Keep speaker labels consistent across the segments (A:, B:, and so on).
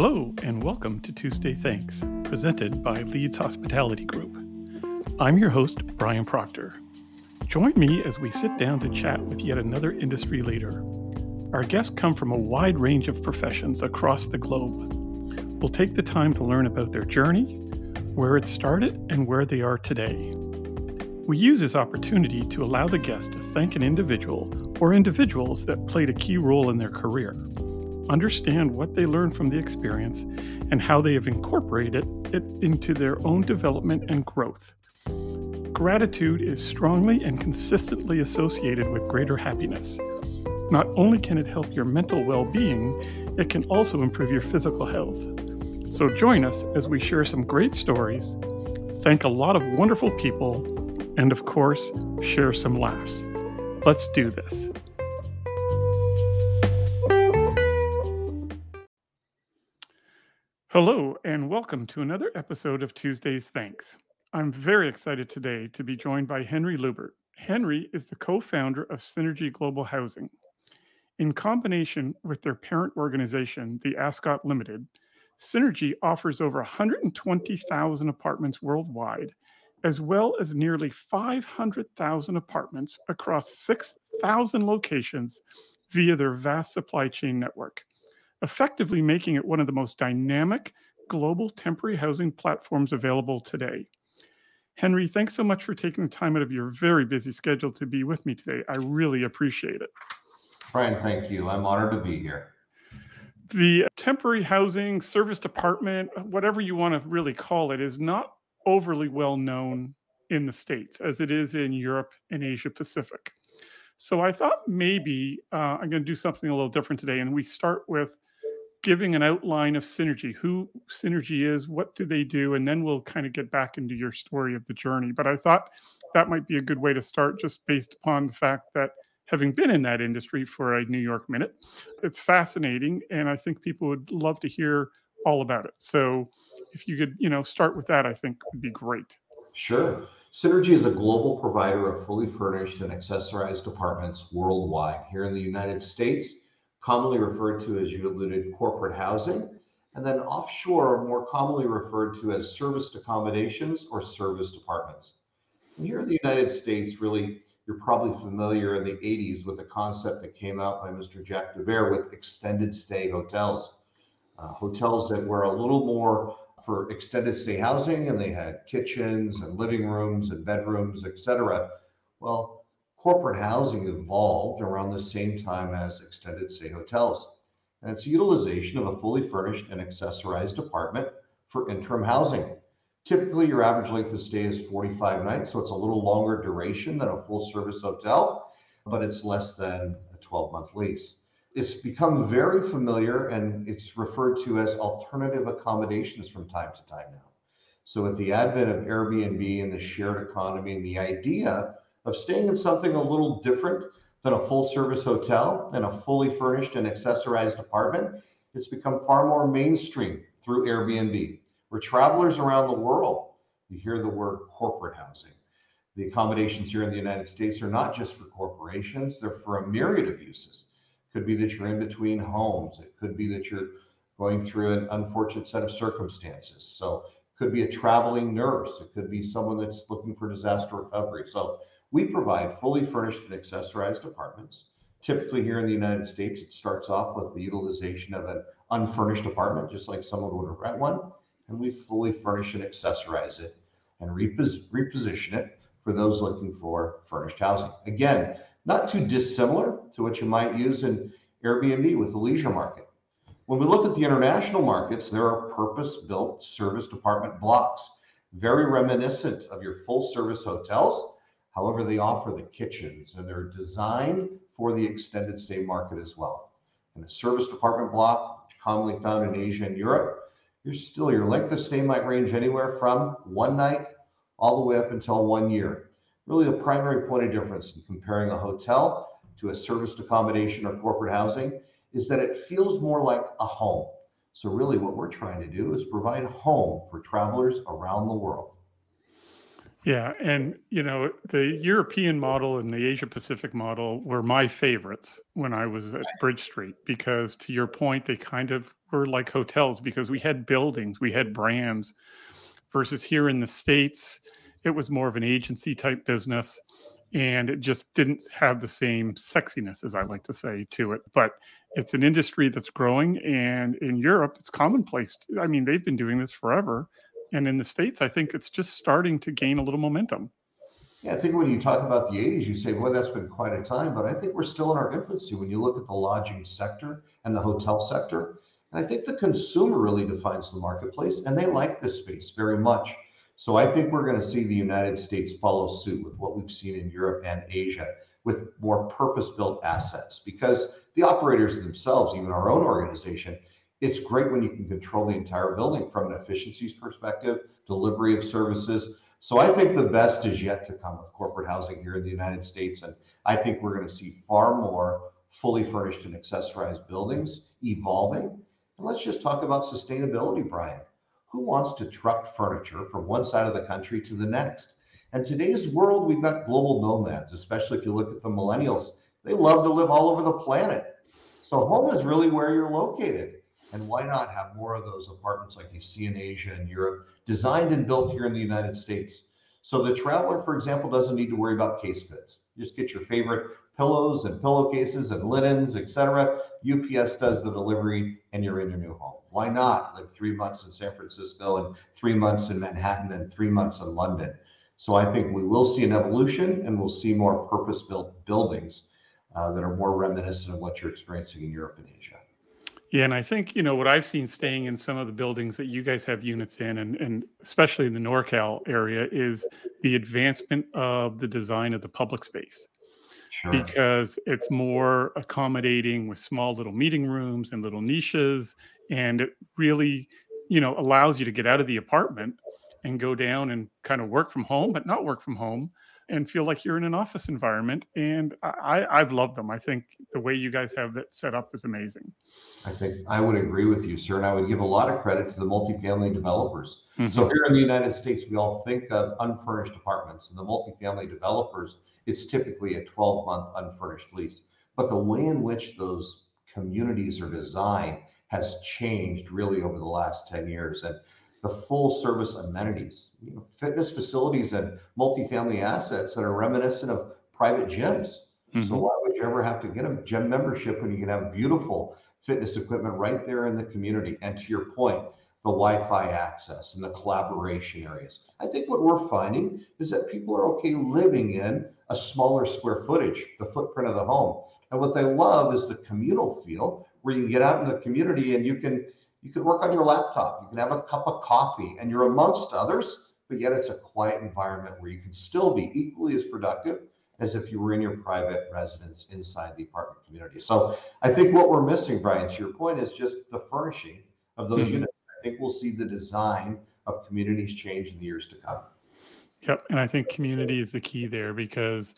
A: Hello, and welcome to Tuesday Thanks, presented by Leeds Hospitality Group. I'm your host, Brian Proctor. Join me as we sit down to chat with yet another industry leader. Our guests come from a wide range of professions across the globe. We'll take the time to learn about their journey, where it started, and where they are today. We use this opportunity to allow the guest to thank an individual or individuals that played a key role in their career understand what they learned from the experience, and how they have incorporated it into their own development and growth. Gratitude is strongly and consistently associated with greater happiness. Not only can it help your mental well being, it can also improve your physical health. So join us as we share some great stories, thank a lot of wonderful people, and of course, share some laughs. Let's do this. Hello, and welcome to another episode of Tuesday's Thanks. I'm very excited today to be joined by Henry Luebbert. Henry is the co founder of Synergy Global Housing. In combination with their parent organization, the Ascott Limited, Synergy offers over 120,000 apartments worldwide, as well as nearly 500,000 apartments across 6,000 locations via their vast supply chain network effectively making it one of the most dynamic global temporary housing platforms available today. Henry, thanks so much for taking the time out of your very busy schedule to be with me today. I really appreciate it.
B: Brian, thank you. I'm honored to be here.
A: The temporary housing, serviced apartment, whatever you want to really call it, is not overly well known in the States as it is in Europe and Asia Pacific. So I thought maybe uh, I'm going to do something a little different today. And we start with giving an outline of synergy who synergy is what do they do and then we'll kind of get back into your story of the journey. But i thought that might be a good way to start just based upon the fact that having been in that industry for a new york minute it's fascinating and i think people would love to hear all about it. So if you could you know start with that i think would be great.
B: Sure. Synergy is a global provider of fully furnished and accessorized apartments worldwide. Here in the united states commonly referred to as you alluded corporate housing, and then offshore, more commonly referred to as serviced accommodations or serviced apartments. And here in the United States, really, you're probably familiar in the 80s with a concept that came out by Mr. Jack DeBoer with extended stay hotels. Uh, hotels that were a little more for extended stay housing and they had kitchens and living rooms and bedrooms, etc. Well, corporate housing evolved around the same time as extended stay hotels. And it's utilization of a fully furnished and accessorized apartment for interim housing. Typically, your average length of stay is 45 nights, so it's a little longer duration than a full service hotel, but it's less than a 12 month lease. It's become very familiar and it's referred to as alternative accommodations from time to time now. So, with the advent of Airbnb and the shared economy and the idea of staying in something a little different than a full service hotel and a fully furnished and accessorized apartment, it's become far more mainstream through Airbnb, where travelers around the world, you hear the word corporate housing. The accommodations here in the United States are not just for corporations, they're for a myriad of uses. Could be that you're in between homes, it could be that you're going through an unfortunate set of circumstances. So it could be a traveling nurse, it could be someone that's looking for disaster recovery. So we provide fully furnished and accessorized apartments. Typically, here in the United States, it starts off with the utilization of an unfurnished apartment, just like someone would rent one, and we fully furnish and accessorize it and repos- reposition it for those looking for furnished housing. Again, not too dissimilar to what you might use in Airbnb with the leisure market. When we look at the international markets, there are purpose built service apartment blocks, very reminiscent of your full service hotels However, they offer the kitchens and they're designed for the extended stay market as well. And the serviced apartment block, commonly found in Asia and Europe, you're still your length of stay might range anywhere from one night all the way up until one year. Really, the primary point of difference in comparing a hotel to a serviced accommodation or corporate housing is that it feels more like a home. So, really, what we're trying to do is provide home for travelers around the world.
A: Yeah, and you know, the European model and the Asia Pacific model were my favorites when I was at Bridge Street because to your point, they kind of were like hotels because we had buildings, we had brands versus here in the States, it was more of an agency type business and it just didn't have the same sexiness as I like to say to it. But it's an industry that's growing and in Europe it's commonplace. I mean, they've been doing this forever and in the states i think it's just starting to gain a little momentum.
B: Yeah i think when you talk about the 80s you say boy that's been quite a time but i think we're still in our infancy when you look at the lodging sector and the hotel sector. And i think the consumer really defines the marketplace and they like this space very much. So i think we're going to see the united states follow suit with what we've seen in europe and asia with more purpose built assets because the operators themselves even our own organization it's great when you can control the entire building from an efficiencies perspective, delivery of services. So I think the best is yet to come with corporate housing here in the United States. And I think we're going to see far more fully furnished and accessorized buildings evolving. And let's just talk about sustainability, Brian. Who wants to truck furniture from one side of the country to the next? And today's world, we've got global nomads, especially if you look at the millennials. They love to live all over the planet. So home is really where you're located. And why not have more of those apartments like you see in Asia and Europe, designed and built here in the United States? So the traveler, for example, doesn't need to worry about case fits. Just get your favorite pillows and pillowcases and linens, etc. UPS does the delivery and you're in your new home. Why not live three months in San Francisco and three months in Manhattan and three months in London? So I think we will see an evolution and we'll see more purpose built buildings uh, that are more reminiscent of what you're experiencing in Europe and Asia.
A: Yeah, and I think, you know, what I've seen staying in some of the buildings that you guys have units in, and, and especially in the NorCal area, is the advancement of the design of the public space. Sure. Because it's more accommodating with small little meeting rooms and little niches. And it really, you know, allows you to get out of the apartment and go down and kind of work from home, but not work from home and feel like you're in an office environment. And I, I've loved them. I think the way you guys have that set up is amazing.
B: I think I would agree with you, sir. And I would give a lot of credit to the multifamily developers. Mm-hmm. So here in the United States, we all think of unfurnished apartments and the multifamily developers, it's typically a 12 month unfurnished lease. But the way in which those communities are designed has changed really over the last 10 years. And the full service amenities, you know, fitness facilities and multifamily assets that are reminiscent of private gyms. Mm-hmm. So why would you ever have to get a gym membership when you can have beautiful fitness equipment right there in the community? And to your point, the Wi-Fi access and the collaboration areas. I think what we're finding is that people are okay living in a smaller square footage, the footprint of the home. And what they love is the communal feel where you can get out in the community and you can you can work on your laptop. You can have a cup of coffee and you're amongst others, but yet it's a quiet environment where you can still be equally as productive as if you were in your private residence inside the apartment community. So I think what we're missing, Brian, to your point, is just the furnishing of those mm-hmm. units. I think we'll see the design of communities change in the years to come.
A: Yep. And I think community is the key there because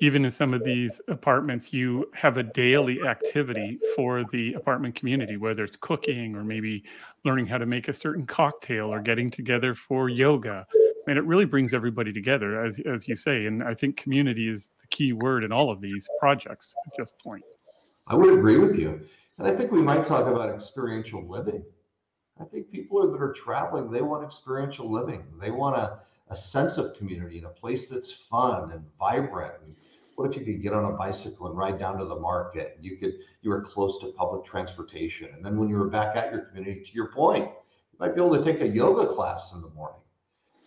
A: even in some of these apartments, you have a daily activity for the apartment community, whether it's cooking or maybe learning how to make a certain cocktail or getting together for yoga. And it really brings everybody together, as, as you say. And I think community is the key word in all of these projects at this point.
B: I would agree with you. And I think we might talk about experiential living. I think people that are traveling, they want experiential living. They want a, a sense of community in a place that's fun and vibrant and what if you could get on a bicycle and ride down to the market? You could you were close to public transportation, and then when you were back at your community, to your point, you might be able to take a yoga class in the morning,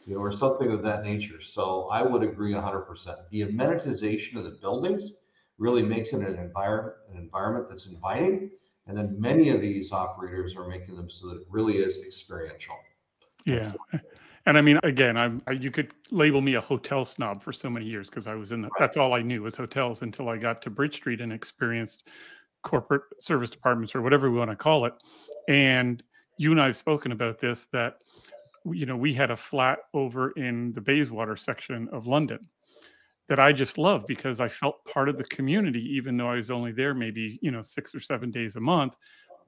B: you know, or something of that nature. So I would agree 100%. The amenitization of the buildings really makes it an environment an environment that's inviting, and then many of these operators are making them so that it really is experiential.
A: Yeah. And I mean, again, I'm I, you could label me a hotel snob for so many years because I was in the, that's all I knew was hotels until I got to Bridge Street and experienced corporate serviced apartments or whatever we want to call it. And you and I have spoken about this that you know we had a flat over in the Bayswater section of London that I just loved because I felt part of the community, even though I was only there maybe you know six or seven days a month.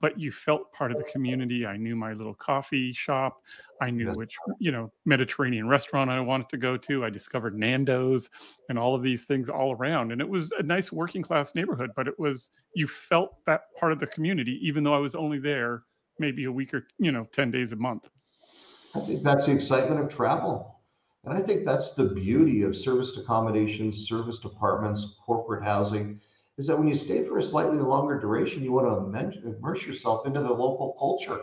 A: But you felt part of the community. I knew my little coffee shop. I knew which, you know, Mediterranean restaurant I wanted to go to. I discovered Nando's and all of these things all around. And it was a nice working class neighborhood, but it was, you felt that part of the community, even though I was only there maybe a week or, you know, 10 days a month.
B: I think that's the excitement of travel. And I think that's the beauty of serviced accommodations, serviced apartments, corporate housing, is that when you stay for a slightly longer duration, you want to immerse yourself into the local culture.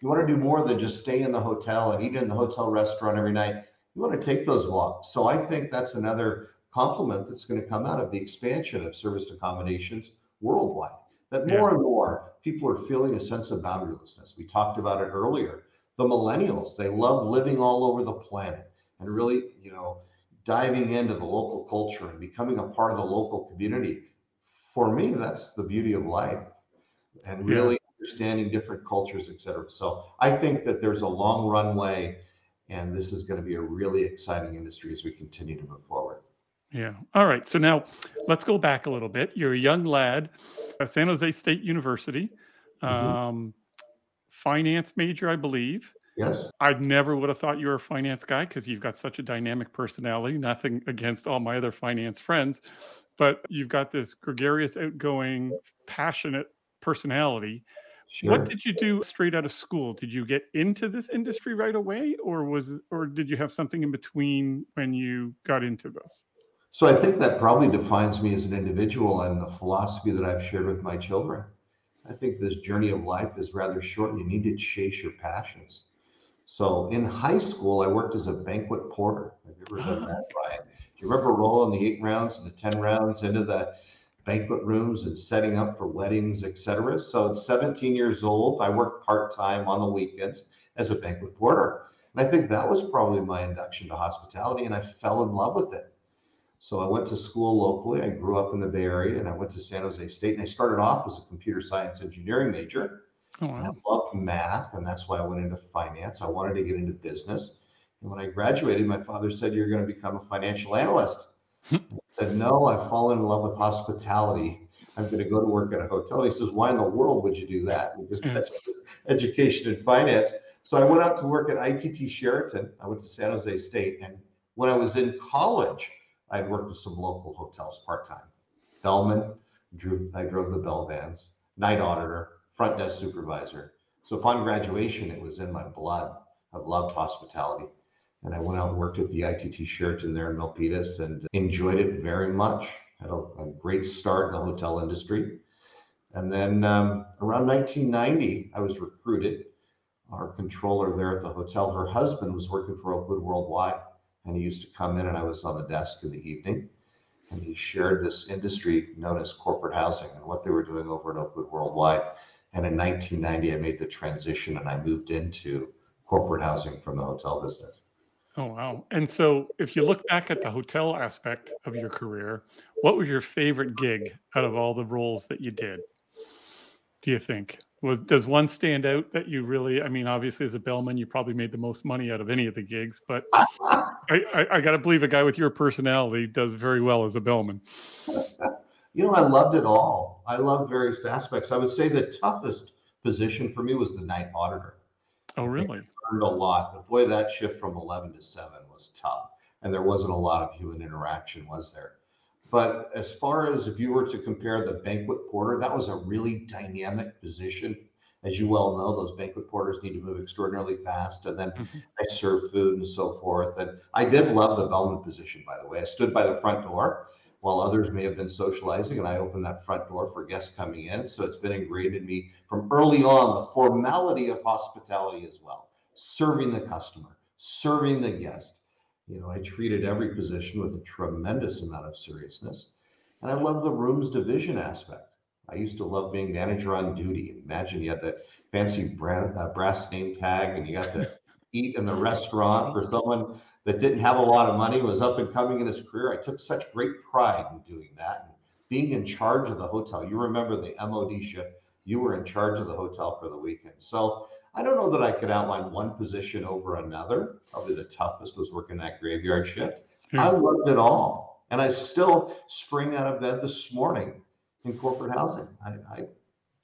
B: You want to do more than just stay in the hotel and eat in the hotel restaurant every night. You want to take those walks. So I think that's another compliment that's going to come out of the expansion of serviced accommodations worldwide. That more and more people are feeling a sense of boundarylessness. We talked about it earlier the millennials they love living all over the planet and really you know diving into the local culture and becoming a part of the local community for me that's the beauty of life and
A: Yeah.
B: really understanding different cultures et cetera so i think that there's a long runway and this is going to be a really exciting industry as we continue to move forward
A: Yeah. All right. So now let's go back a little bit. You're a young lad at San Jose State University,
B: Mhm.
A: um, finance major, I believe.
B: yes
A: I never would have thought you were a finance guy because you've got such a dynamic personality. Nothing against all my other finance friends, but you've got this gregarious, outgoing, passionate personality.
B: sure
A: What did you do straight out of school? Did you get into this industry right away, or was or did you have something in between when you got into this?
B: So I think that probably defines me as an individual and the philosophy that I've shared with my children. I think this journey of life is rather short and you need to chase your passions. So in high school, I worked as a banquet porter. Have you ever done ah. that, Brian? Do you remember rolling the eight rounds and the 10 rounds into the banquet rooms and setting up for weddings, et cetera? So at 17 years old, I worked part-time on the weekends as a banquet porter. And I think that was probably my induction to hospitality and I fell in love with it. So I went to school locally. I grew up in the Bay Area and I went to San Jose State. And I started off as a computer science engineering major.
A: Oh
B: And I
A: wow!
B: loved math, and that's why I went into finance. I wanted to get into business. And when I graduated, my father said, You're going to become a financial analyst. I said, No, I've fallen in love with hospitality. I'm going to go to work at a hotel. And he says, Why in the world would you do that? That's just mm. education and finance. So I went out to work at ITT Sheraton. I went to San Jose State. And when I was in college, I'd worked with some local hotels part time. Bellman, drew, I drove the Bell vans, night auditor, front desk supervisor. So upon graduation, it was in my blood. I loved hospitality. And I went out and worked at the ITT Sheraton there in Milpitas and enjoyed it very much. Had a, a great start in the hotel industry. And then um, around 1990, I was recruited. Our controller there at the hotel, her husband was working for Oakwood Worldwide, and he used to come in, and I was on the desk in the evening. And he shared this industry known as corporate housing and what they were doing over at Oakwood Worldwide. And in 1990, I made the transition and I moved into corporate housing from the hotel business.
A: Oh wow! And so, if you look back at the hotel aspect of your career, what was your favorite gig out of all the roles that you did? Do you think was does one stand out that you really? I mean, obviously, as a bellman, you probably made the most money out of any of the gigs, but I, I, I got to believe a guy with your personality does very well as a bellman.
B: You know, I loved it all. I loved various aspects. I would say the toughest position for me was the night auditor.
A: Oh, really?
B: Learned a lot, but boy, that shift from 11 to 7 was tough. And there wasn't a lot of human interaction, was there? But as far as if you were to compare the banquet porter, that was a really dynamic position. As you well know, those banquet porters need to move extraordinarily fast, and then
A: Mhm.
B: they serve food and so forth. And I did love the bellman position, by the way. I stood by the front door while others may have been socializing, and I opened that front door for guests coming in. So it's been ingrained in me from early on the formality of hospitality as well, serving the customer, serving the guest. You know, I treated every position with a tremendous amount of seriousness. And I love the rooms division aspect. I used to love being manager on duty. Imagine you had that fancy brand, uh, brass name tag and you got to eat in the restaurant for someone that didn't have a lot of money, was up and coming in his career. I took such great pride in doing that. And being in charge of the hotel. You remember the MOD shift, you were in charge of the hotel for the weekend. So I don't know that I could outline one position over another. Probably the toughest was working that graveyard shift. I loved it all. And I still spring out of bed this morning in corporate housing. I, I,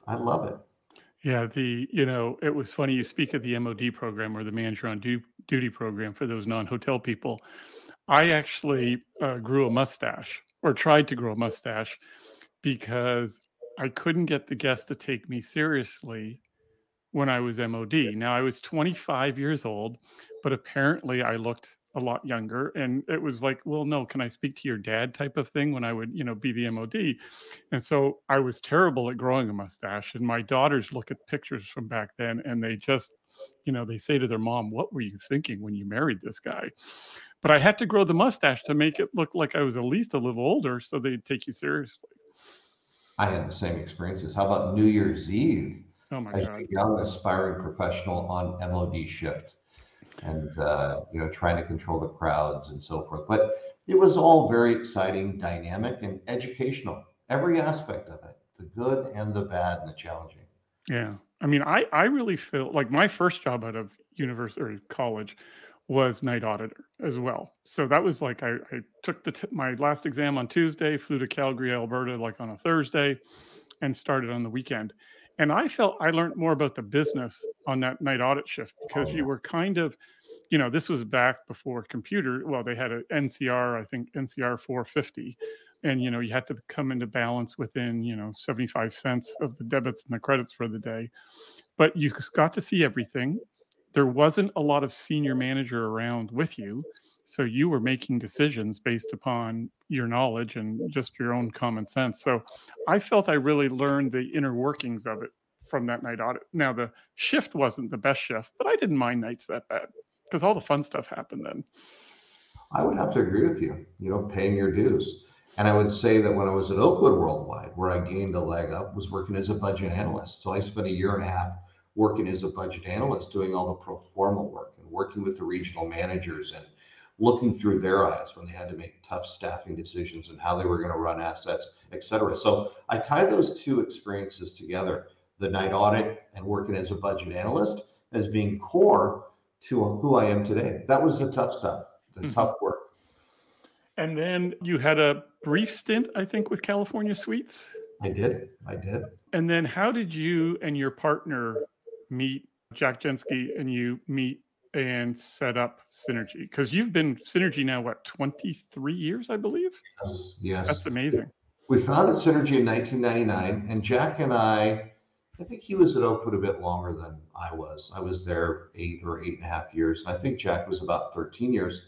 B: I love it.
A: Yeah, the you know, it was funny you speak of the MOD program or the manager on du- duty program for those non-hotel people. I actually uh, grew a mustache or tried to grow a mustache because I couldn't get the guests to take me seriously when I was MOD. Now I was 25 years old, but apparently I looked a lot younger and it was like well no can i speak to your dad? type of thing when i would you know be the mod and so i was terrible at growing a mustache and my daughters look at pictures from back then and they just you know they say to their mom what were you thinking when you married this guy? But i had to grow the mustache to make it look like i was at least a little older so they'd take you seriously.
B: I had the same experiences. How about new year's eve
A: oh my
B: as
A: god
B: a young aspiring professional on mod shift and uh, you know trying to control the crowds and so forth. But it was all very exciting, dynamic, and educational. Every aspect of it, the good and the bad and the challenging.
A: Yeah, I mean, I I really feel like my first job out of university or college was night auditor as well. So that was like I, I took the t- my last exam on Tuesday, flew to Calgary, Alberta, like on a Thursday, and started on the weekend. And I felt I learned more about the business on that night audit shift because you were kind of, you know, this was back before computer. Well, they had an NCR, I think NCR 450. And, you know, you had to come into balance within, you know, 75 cents of the debits and the credits for the day. But you got to see everything. There wasn't a lot of senior manager around with you. So you were making decisions based upon your knowledge and just your own common sense. So I felt I really learned the inner workings of it from that night audit. Now the shift wasn't the best shift, but I didn't mind nights that bad because all the fun stuff happened then.
B: I would have to agree with you, you know, paying your dues. And I would say that when I was at Oakwood Worldwide, where I gained a leg up, was working as a budget analyst. So I spent a year and a half working as a budget analyst, doing all the pro forma work and working with the regional managers and looking through their eyes when they had to make tough staffing decisions and how they were going to run assets, et cetera. So I tie those two experiences together the night audit and working as a budget analyst as being core to who I am today. That was the tough stuff, the mm-hmm. tough work.
A: And then you had a brief stint, I think, with California Suites.
B: I did. I did.
A: And then how did you and your partner meet, Jack Jensky, and you meet and set up Synergy? Because you've been Synergy now, what, 23 years, I believe?
B: Yes. Yes.
A: That's amazing.
B: We founded Synergy in 1999, and Jack and I, I think he was at Oakwood a bit longer than I was. I was there eight or eight and a half years. And I think Jack was about 13 years.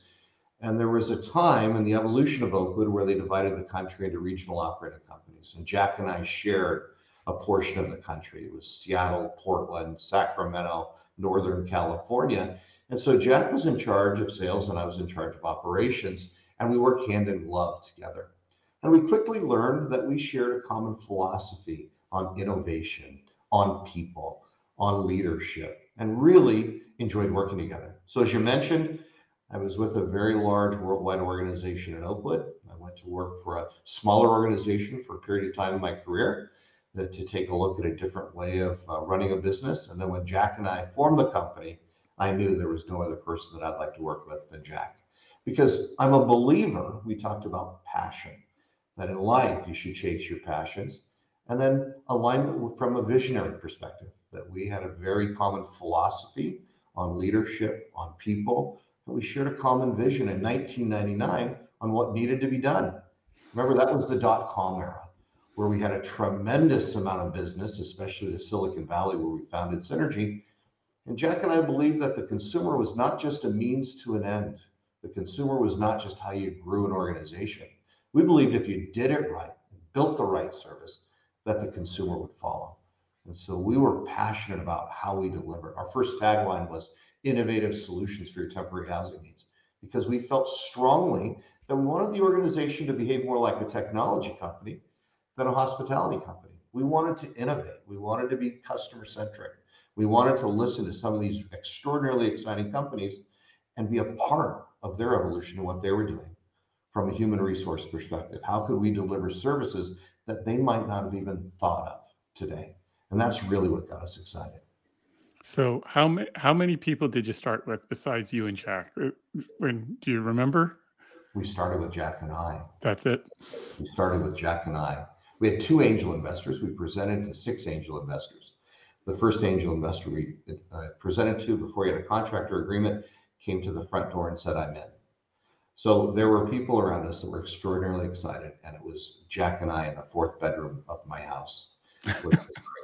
B: And there was a time in the evolution of Oakwood where they divided the country into regional operating companies. And Jack and I shared a portion of the country. It was Seattle, Portland, Sacramento, Northern California. And so Jack was in charge of sales and I was in charge of operations, and we worked hand in glove together. And we quickly learned that we shared a common philosophy on innovation, on people, on leadership, and really enjoyed working together. So, as you mentioned, I was with a very large worldwide organization in Oakwood. I went to work for a smaller organization for a period of time in my career uh, to take a look at a different way of uh, running a business. And then when Jack and I formed the company, I knew there was no other person that I'd like to work with than Jack. Because I'm a believer, we talked about passion, that in life you should chase your passions. And then alignment from a visionary perspective, that we had a very common philosophy on leadership, on people, and we shared a common vision in 1999 on what needed to be done. Remember, that was the dot com era where we had a tremendous amount of business, especially the Silicon Valley where we founded Synergy. And Jack and I believe that the consumer was not just a means to an end. The consumer was not just how you grew an organization. We believed if you did it right, built the right service, that the consumer would follow. And so we were passionate about how we delivered. Our first tagline was innovative solutions for your temporary housing needs because we felt strongly that we wanted the organization to behave more like a technology company than a hospitality company. We wanted to innovate. We wanted to be customer centric. We wanted to listen to some of these extraordinarily exciting companies and be a part of their evolution and what they were doing from a human resource perspective. How could we deliver services that they might not have even thought of today? And that's really what got us excited.
A: So, how many how many people did you start with besides you and Jack? Uh, when do you remember?
B: We started with Jack and I.
A: That's it.
B: We started with Jack and I. We had two angel investors. We presented to six angel investors. The first angel investor we uh, presented to before he had a contractor agreement came to the front door and said, I'm in. So there were people around us that were extraordinarily excited, and it was Jack and I in the fourth bedroom of my house.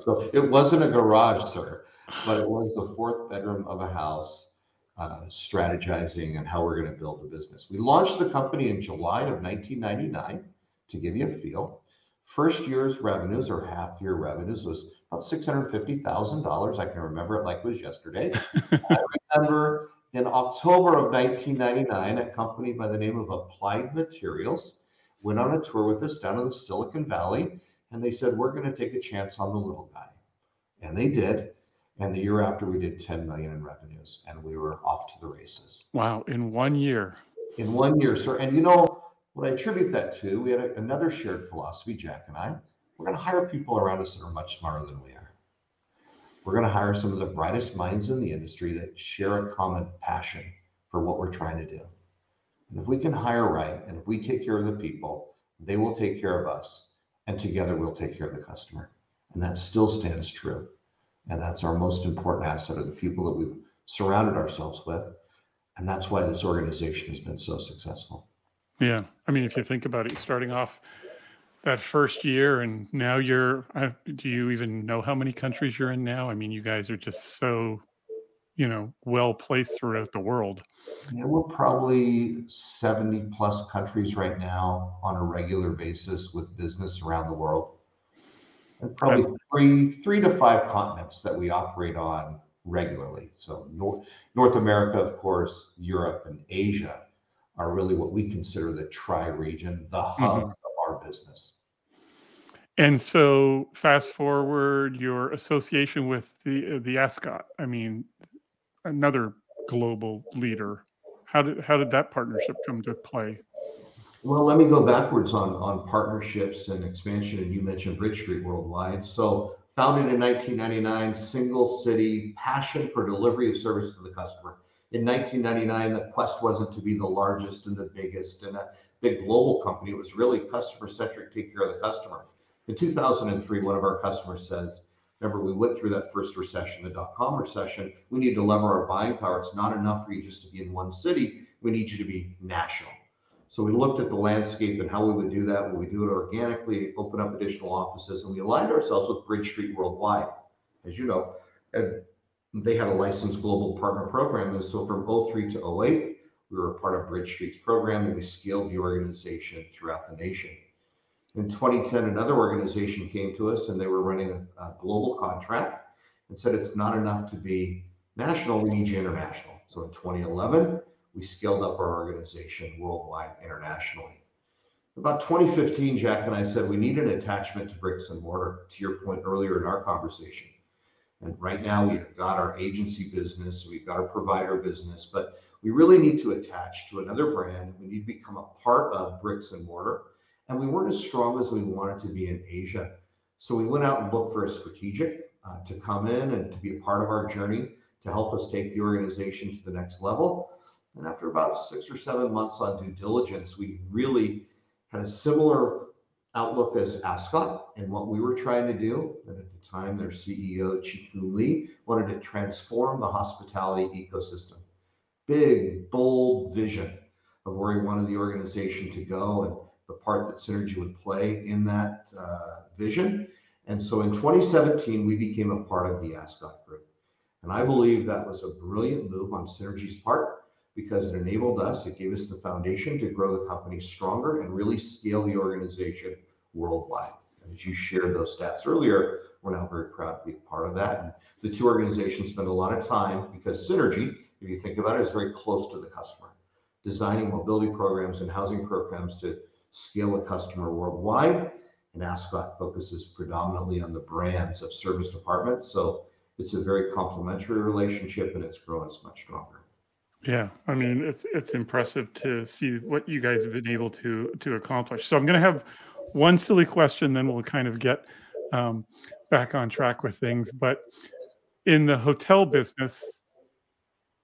B: so it wasn't a garage, sir, but it was the fourth bedroom of a house, uh, strategizing and how we're going to build the business. We launched the company in July of 1999 to give you a feel. First year's revenues or half year revenues was about $650,000. I can remember it like it was yesterday. I remember in October of 1999, a company by the name of Applied Materials went on a tour with us down in the Silicon Valley, and they said, We're going to take a chance on the little guy. And they did. And the year after, we did 10 million in revenues, and we were off to the races.
A: Wow, in one year.
B: In one year, sir. And you know what I attribute that to? We had a, another shared philosophy, Jack and I. We're going to hire people around us that are much smarter than we are. We're going to hire some of the brightest minds in the industry that share a common passion for what we're trying to do. And if we can hire right, and if we take care of the people, they will take care of us, and together we'll take care of the customer. And that still stands true. And that's our most important asset of the people that we've surrounded ourselves with. And that's why this organization has been so successful.
A: Yeah. I mean, if you think about it, starting off that first year and now you're uh, do you even know how many countries you're in now? I mean you guys are just so you know well placed throughout the world.
B: Yeah we're probably 70 plus countries right now on a regular basis with business around the world. And probably three three to five continents that we operate on regularly. So north north america of course europe and asia are really what we consider the tri region the hub mm-hmm our business.
A: And so, fast forward your association with the the Ascott. I mean, another global leader. How did how did that partnership come to play?
B: Well, let me go backwards on on partnerships and expansion. And you mentioned Bridge Street Worldwide. So, founded in 1999, single city, passion for delivery of service to the customer in 1999, the quest wasn't to be the largest and the biggest and a big global company. It was really customer centric, take care of the customer. In 2003, one of our customers says, Remember, we went through that first recession, the dot com recession. We need to lever our buying power. It's not enough for you just to be in one city. We need you to be national. So we looked at the landscape and how we would do that. Would we do it organically, open up additional offices? And we aligned ourselves with Bridge Street Worldwide. As you know, they had a licensed global partner program. And so from 03 to 08, we were a part of Bridge Street's program and we scaled the organization throughout the nation. In 2010, another organization came to us and they were running a, a global contract and said it's not enough to be national, we need you international. So in 2011, we scaled up our organization worldwide internationally. About 2015, Jack and I said we need an attachment to bricks and mortar, to your point earlier in our conversation. And right now we've got our agency business, we've got our provider business, but we really need to attach to another brand. We need to become a part of bricks and mortar. And we weren't as strong as we wanted to be in Asia. So we went out and looked for a strategic uh, to come in and to be a part of our journey to help us take the organization to the next level. And after about six or seven months on due diligence, we really had a similar outlook as Ascott and what we were trying to do. And at the time, their CEO, Chee Koon Lee, wanted to transform the hospitality ecosystem. Big, bold vision of where he wanted the organization to go and the part that Synergy would play in that uh, vision. And so in 2017, we became a part of the Ascott Group. And I believe that was a brilliant move on Synergy's part because it enabled us, it gave us the foundation to grow the company stronger and really scale the organization worldwide. And as you shared those stats earlier, we're now very proud to be a part of that. And the two organizations spend a lot of time because Synergy, if you think about it, is very close to the customer, designing mobility programs and housing programs to scale a customer worldwide. And Ascott focuses predominantly on the brands of serviced apartments. So it's a very complementary relationship and it's grown us much stronger.
A: Yeah, I mean it's it's impressive to see what you guys have been able to to accomplish. So I'm going to have one silly question, then we'll kind of get um, back on track with things. But in the hotel business,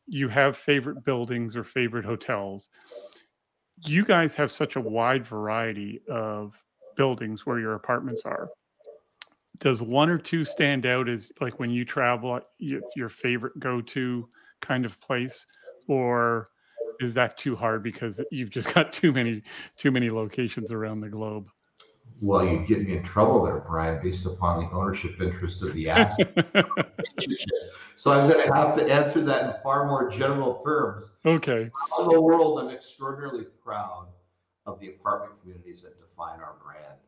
A: you have favorite buildings or favorite hotels. You guys have such a wide variety of buildings where your apartments are. does one or two stand out as like when you travel, it's your favorite go to kind of place, or is that too hard because you've just got too many too many locations around the globe?
B: Well, you'd get me in trouble there, Brian, based upon the ownership interest of the asset. so I'm going to have to answer that in far more general terms.
A: Okay.
B: Around the world, I'm extraordinarily proud of the apartment communities that define our brand.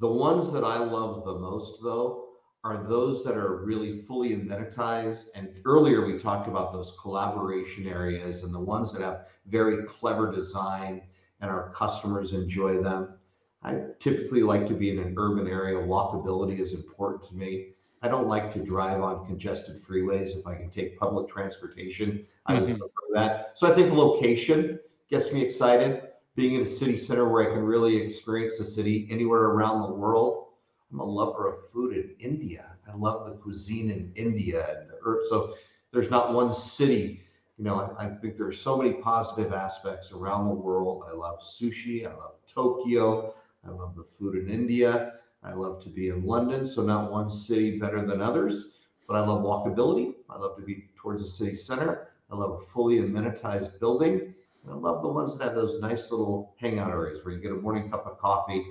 B: The ones that I love the most, though, are those that are really fully amenitized. And earlier we talked about those collaboration areas and the ones that have very clever design and our customers enjoy them. I typically like to be in an urban area. Walkability is important to me. I don't like to drive on congested freeways. If I can take public transportation, I mm-hmm. prefer that. So I think location gets me excited. Being in a city center where I can really experience the city anywhere around the world I'm a lover of food in India. I love the cuisine in India and the herb. So there's not one city. You know, I, I think there are so many positive aspects around the world. I love sushi. I love Tokyo. I love the food in India. I love to be in London. So not one city better than others, but I love walkability. I love to be towards the city center. I love a fully amenitized building. And I love the ones that have those nice little hangout areas where you get a morning cup of coffee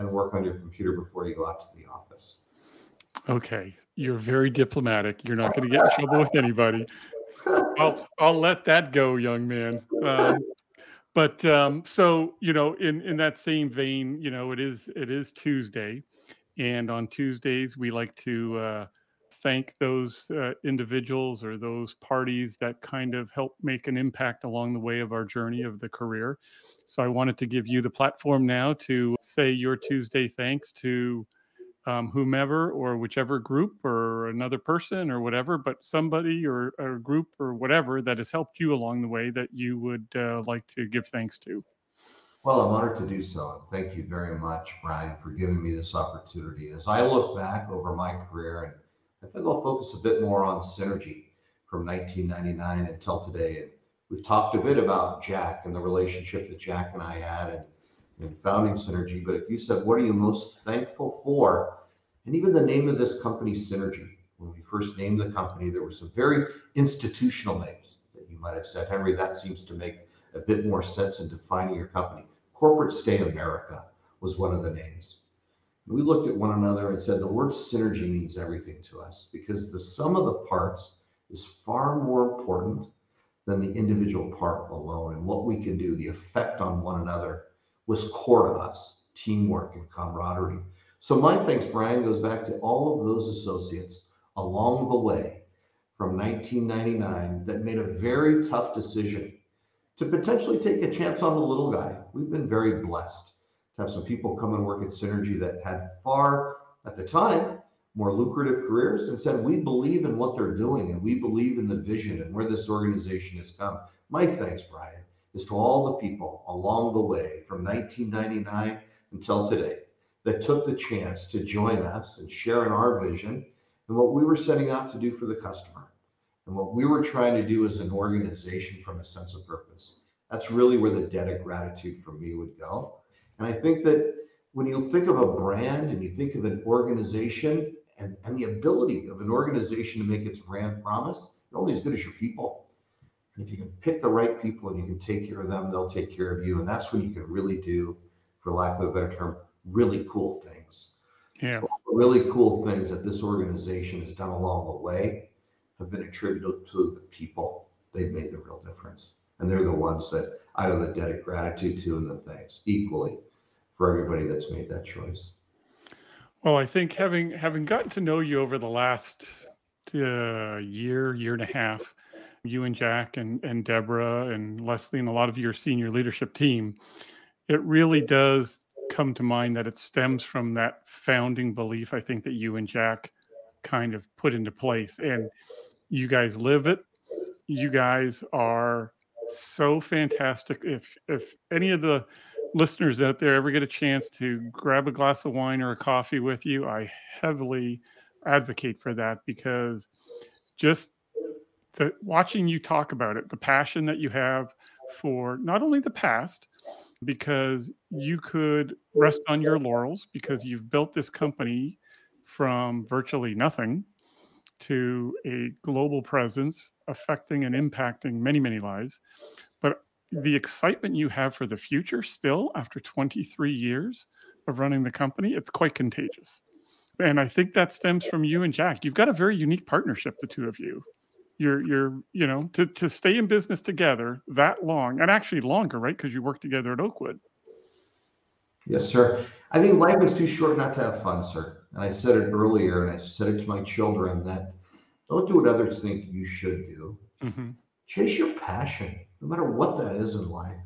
B: and work on your computer before you go out to the office.
A: Okay, you're very diplomatic. You're not going to get in trouble with anybody. I'll I'll let that go, young man. Um, but um, so you know, in in that same vein, you know, it is it is Tuesday, and on Tuesdays we like to uh, thank those uh, individuals or those parties that kind of help make an impact along the way of our journey of the career. So I wanted to give you the platform now to say your Tuesday thanks to um, whomever or whichever group or another person or whatever, but somebody or a group or whatever that has helped you along the way that you would uh, like to give thanks to.
B: Well, I'm honored to do so. Thank you very much, Brian, for giving me this opportunity. As I look back over my career and I think I'll focus a bit more on synergy from 1999 until today. And we've talked a bit about Jack and the relationship that Jack and I had and, and founding Synergy. But if you said, what are you most thankful for? And even the name of this company, Synergy, when we first named the company, there were some very institutional names that you might have said, Henry, that seems to make a bit more sense in defining your company. Corporate Stay America was one of the names we looked at one another and said the word synergy means everything to us because the sum of the parts is far more important than the individual part alone. And what we can do, the effect on one another was core to us teamwork and camaraderie. So, my thanks, Brian, goes back to all of those associates along the way from 1999 that made a very tough decision to potentially take a chance on the little guy. We've been very blessed have some people come and work at Synergy that had far, at the time, more lucrative careers and said, We believe in what they're doing and we believe in the vision and where this organization has come. My thanks, Brian, is to all the people along the way from 1999 until today that took the chance to join us and share in our vision and what we were setting out to do for the customer and what we were trying to do as an organization from a sense of purpose. That's really where the debt of gratitude for me would go. And I think that when you think of a brand and you think of an organization and, and the ability of an organization to make its brand promise, you're only as good as your people. And if you can pick the right people and you can take care of them, they'll take care of you. And that's when you can really do, for lack of a better term, really cool things.
A: Yeah. So
B: really cool things that this organization has done along the way have been attributed to the people. They've made the real difference. And they're the ones that I owe the debt of gratitude to and the thanks equally for everybody that's made that choice.
A: Well, I think having having gotten to know you over the last uh, year, year and a half, you and Jack and and Deborah and Leslie and a lot of your senior leadership team, it really does come to mind that it stems from that founding belief. I think that you and Jack kind of put into place, and you guys live it. You guys are so fantastic. If if any of the listeners out there ever get a chance to grab a glass of wine or a coffee with you, I heavily advocate for that because just the, watching you talk about it, the passion that you have for not only the past, because you could rest on your laurels because you've built this company from virtually nothing to a global presence affecting and impacting many, many lives. But the excitement you have for the future still after 23 years of running the company, it's quite contagious. And I think that stems from you and Jack. You've got a very unique partnership, the two of you. You're, you're, you know, to, to stay in business together that long and actually longer, right? Because you work together at Oakwood.
B: Yes, sir. I think life is too short not to have fun, sir. And I said it earlier, and I said it to my children that don't do what others think you should do. Mm-hmm. Chase your passion, no matter what that is in life,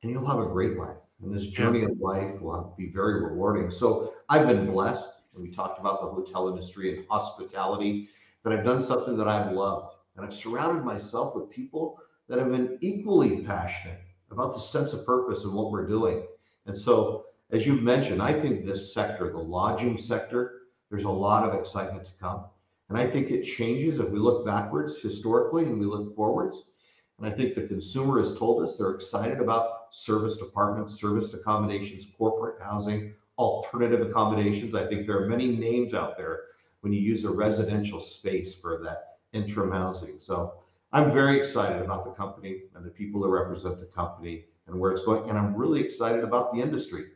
B: and you'll have a great life. And this journey yeah. of life will be very rewarding. So I've been blessed, and we talked about the hotel industry and hospitality, that I've done something that I've loved. And I've surrounded myself with people that have been equally passionate about the sense of purpose and what we're doing. And so as you've mentioned, I think this sector, the lodging sector, there's a lot of excitement to come. And I think it changes if we look backwards historically and we look forwards. And I think the consumer has told us they're excited about serviced apartments, service accommodations, corporate housing, alternative accommodations. I think there are many names out there when you use a residential space for that interim housing. So I'm very excited about the company and the people that represent the company and where it's going. And I'm really excited about the industry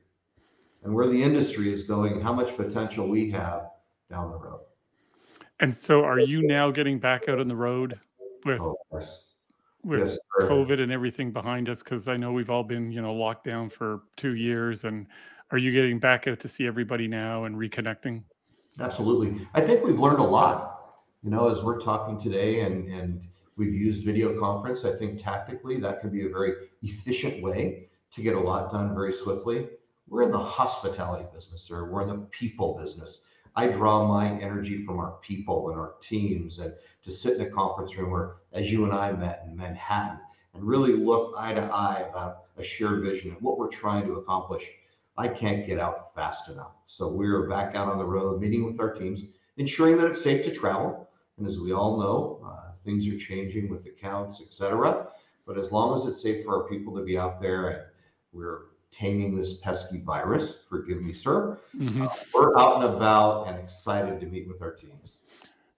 B: and where the industry is going and how much potential we have down the road.
A: And so, are you now getting back out on the road with oh, yes. with yes, COVID and everything behind us? Because I know we've all been, you know, locked down for two years. And are you getting back out to see everybody now and reconnecting?
B: Absolutely. I think we've learned a lot. You know, as we're talking today, and and we've used video conference. I think tactically that could be a very efficient way to get a lot done very swiftly. We're in the hospitality business, or we're in the people business. I draw my energy from our people and our teams, and to sit in a conference room where, as you and I met in Manhattan, and really look eye to eye about a shared vision and what we're trying to accomplish. I can't get out fast enough. So we're back out on the road, meeting with our teams, ensuring that it's safe to travel. And as we all know, uh, things are changing with accounts, etc. But as long as it's safe for our people to be out there and we're taming this pesky virus, forgive me, sir, mm-hmm. uh, we're out and about and excited to meet with our teams.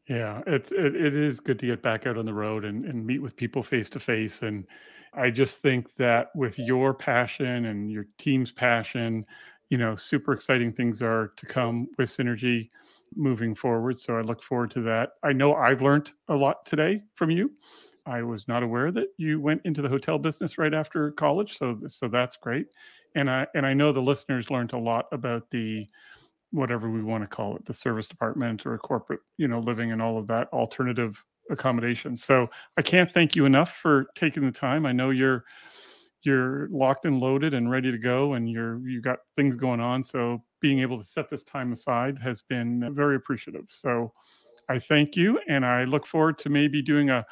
A: Yeah, it's it, it is good to get back out on the road and, and meet with people face to face. And I just think that with your passion and your team's passion, you know, super exciting things are to come with Synergy moving forward. So I look forward to that. I know I've learned a lot today from you. I was not aware that you went into the hotel business right after college, so so that's great. And I and I know the listeners learned a lot about the whatever we want to call it, the serviced apartment or corporate, you know, living and all of that alternative accommodations. So I can't thank you enough for taking the time. I know you're you're locked and loaded and ready to go and you're you got things going on. So being able to set this time aside has been very appreciative. So I thank you and I look forward to maybe doing a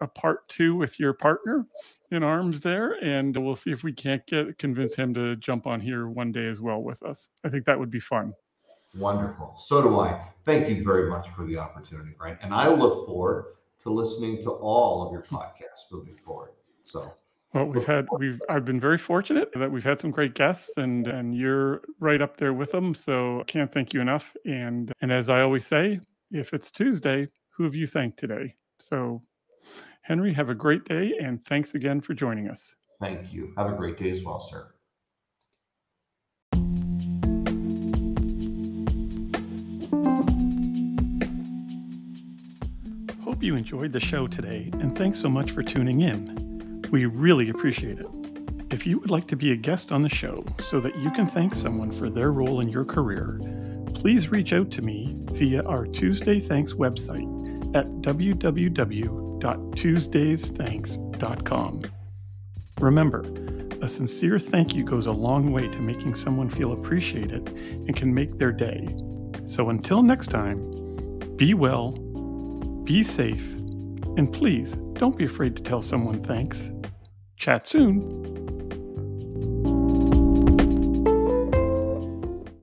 A: a part two with your partner in arms there and we'll see if we can't get convince him to jump on here one day as well with us. I think that would be fun.
B: Wonderful. So do I. Thank you very much for the opportunity, Brian. And I look forward to listening to all of your podcasts moving forward. So
A: well, we've had we've I've been very fortunate that we've had some great guests and and you're right up there with them. So can't thank you enough. And and as I always say, if it's Tuesday, who have you thanked today? So Henry, have a great day and thanks again for joining us.
B: Thank you. Have a great day as well, sir.
A: Hope you enjoyed the show today, and thanks so much for tuning in. We really appreciate it. If you would like to be a guest on the show so that you can thank someone for their role in your career, please reach out to me via our Tuesday Thanks website at www.tuesdaysthanks.com. Remember, a sincere thank you goes a long way to making someone feel appreciated and can make their day. So until next time, be well be safe, and please don't be afraid to tell someone thanks. Chat soon.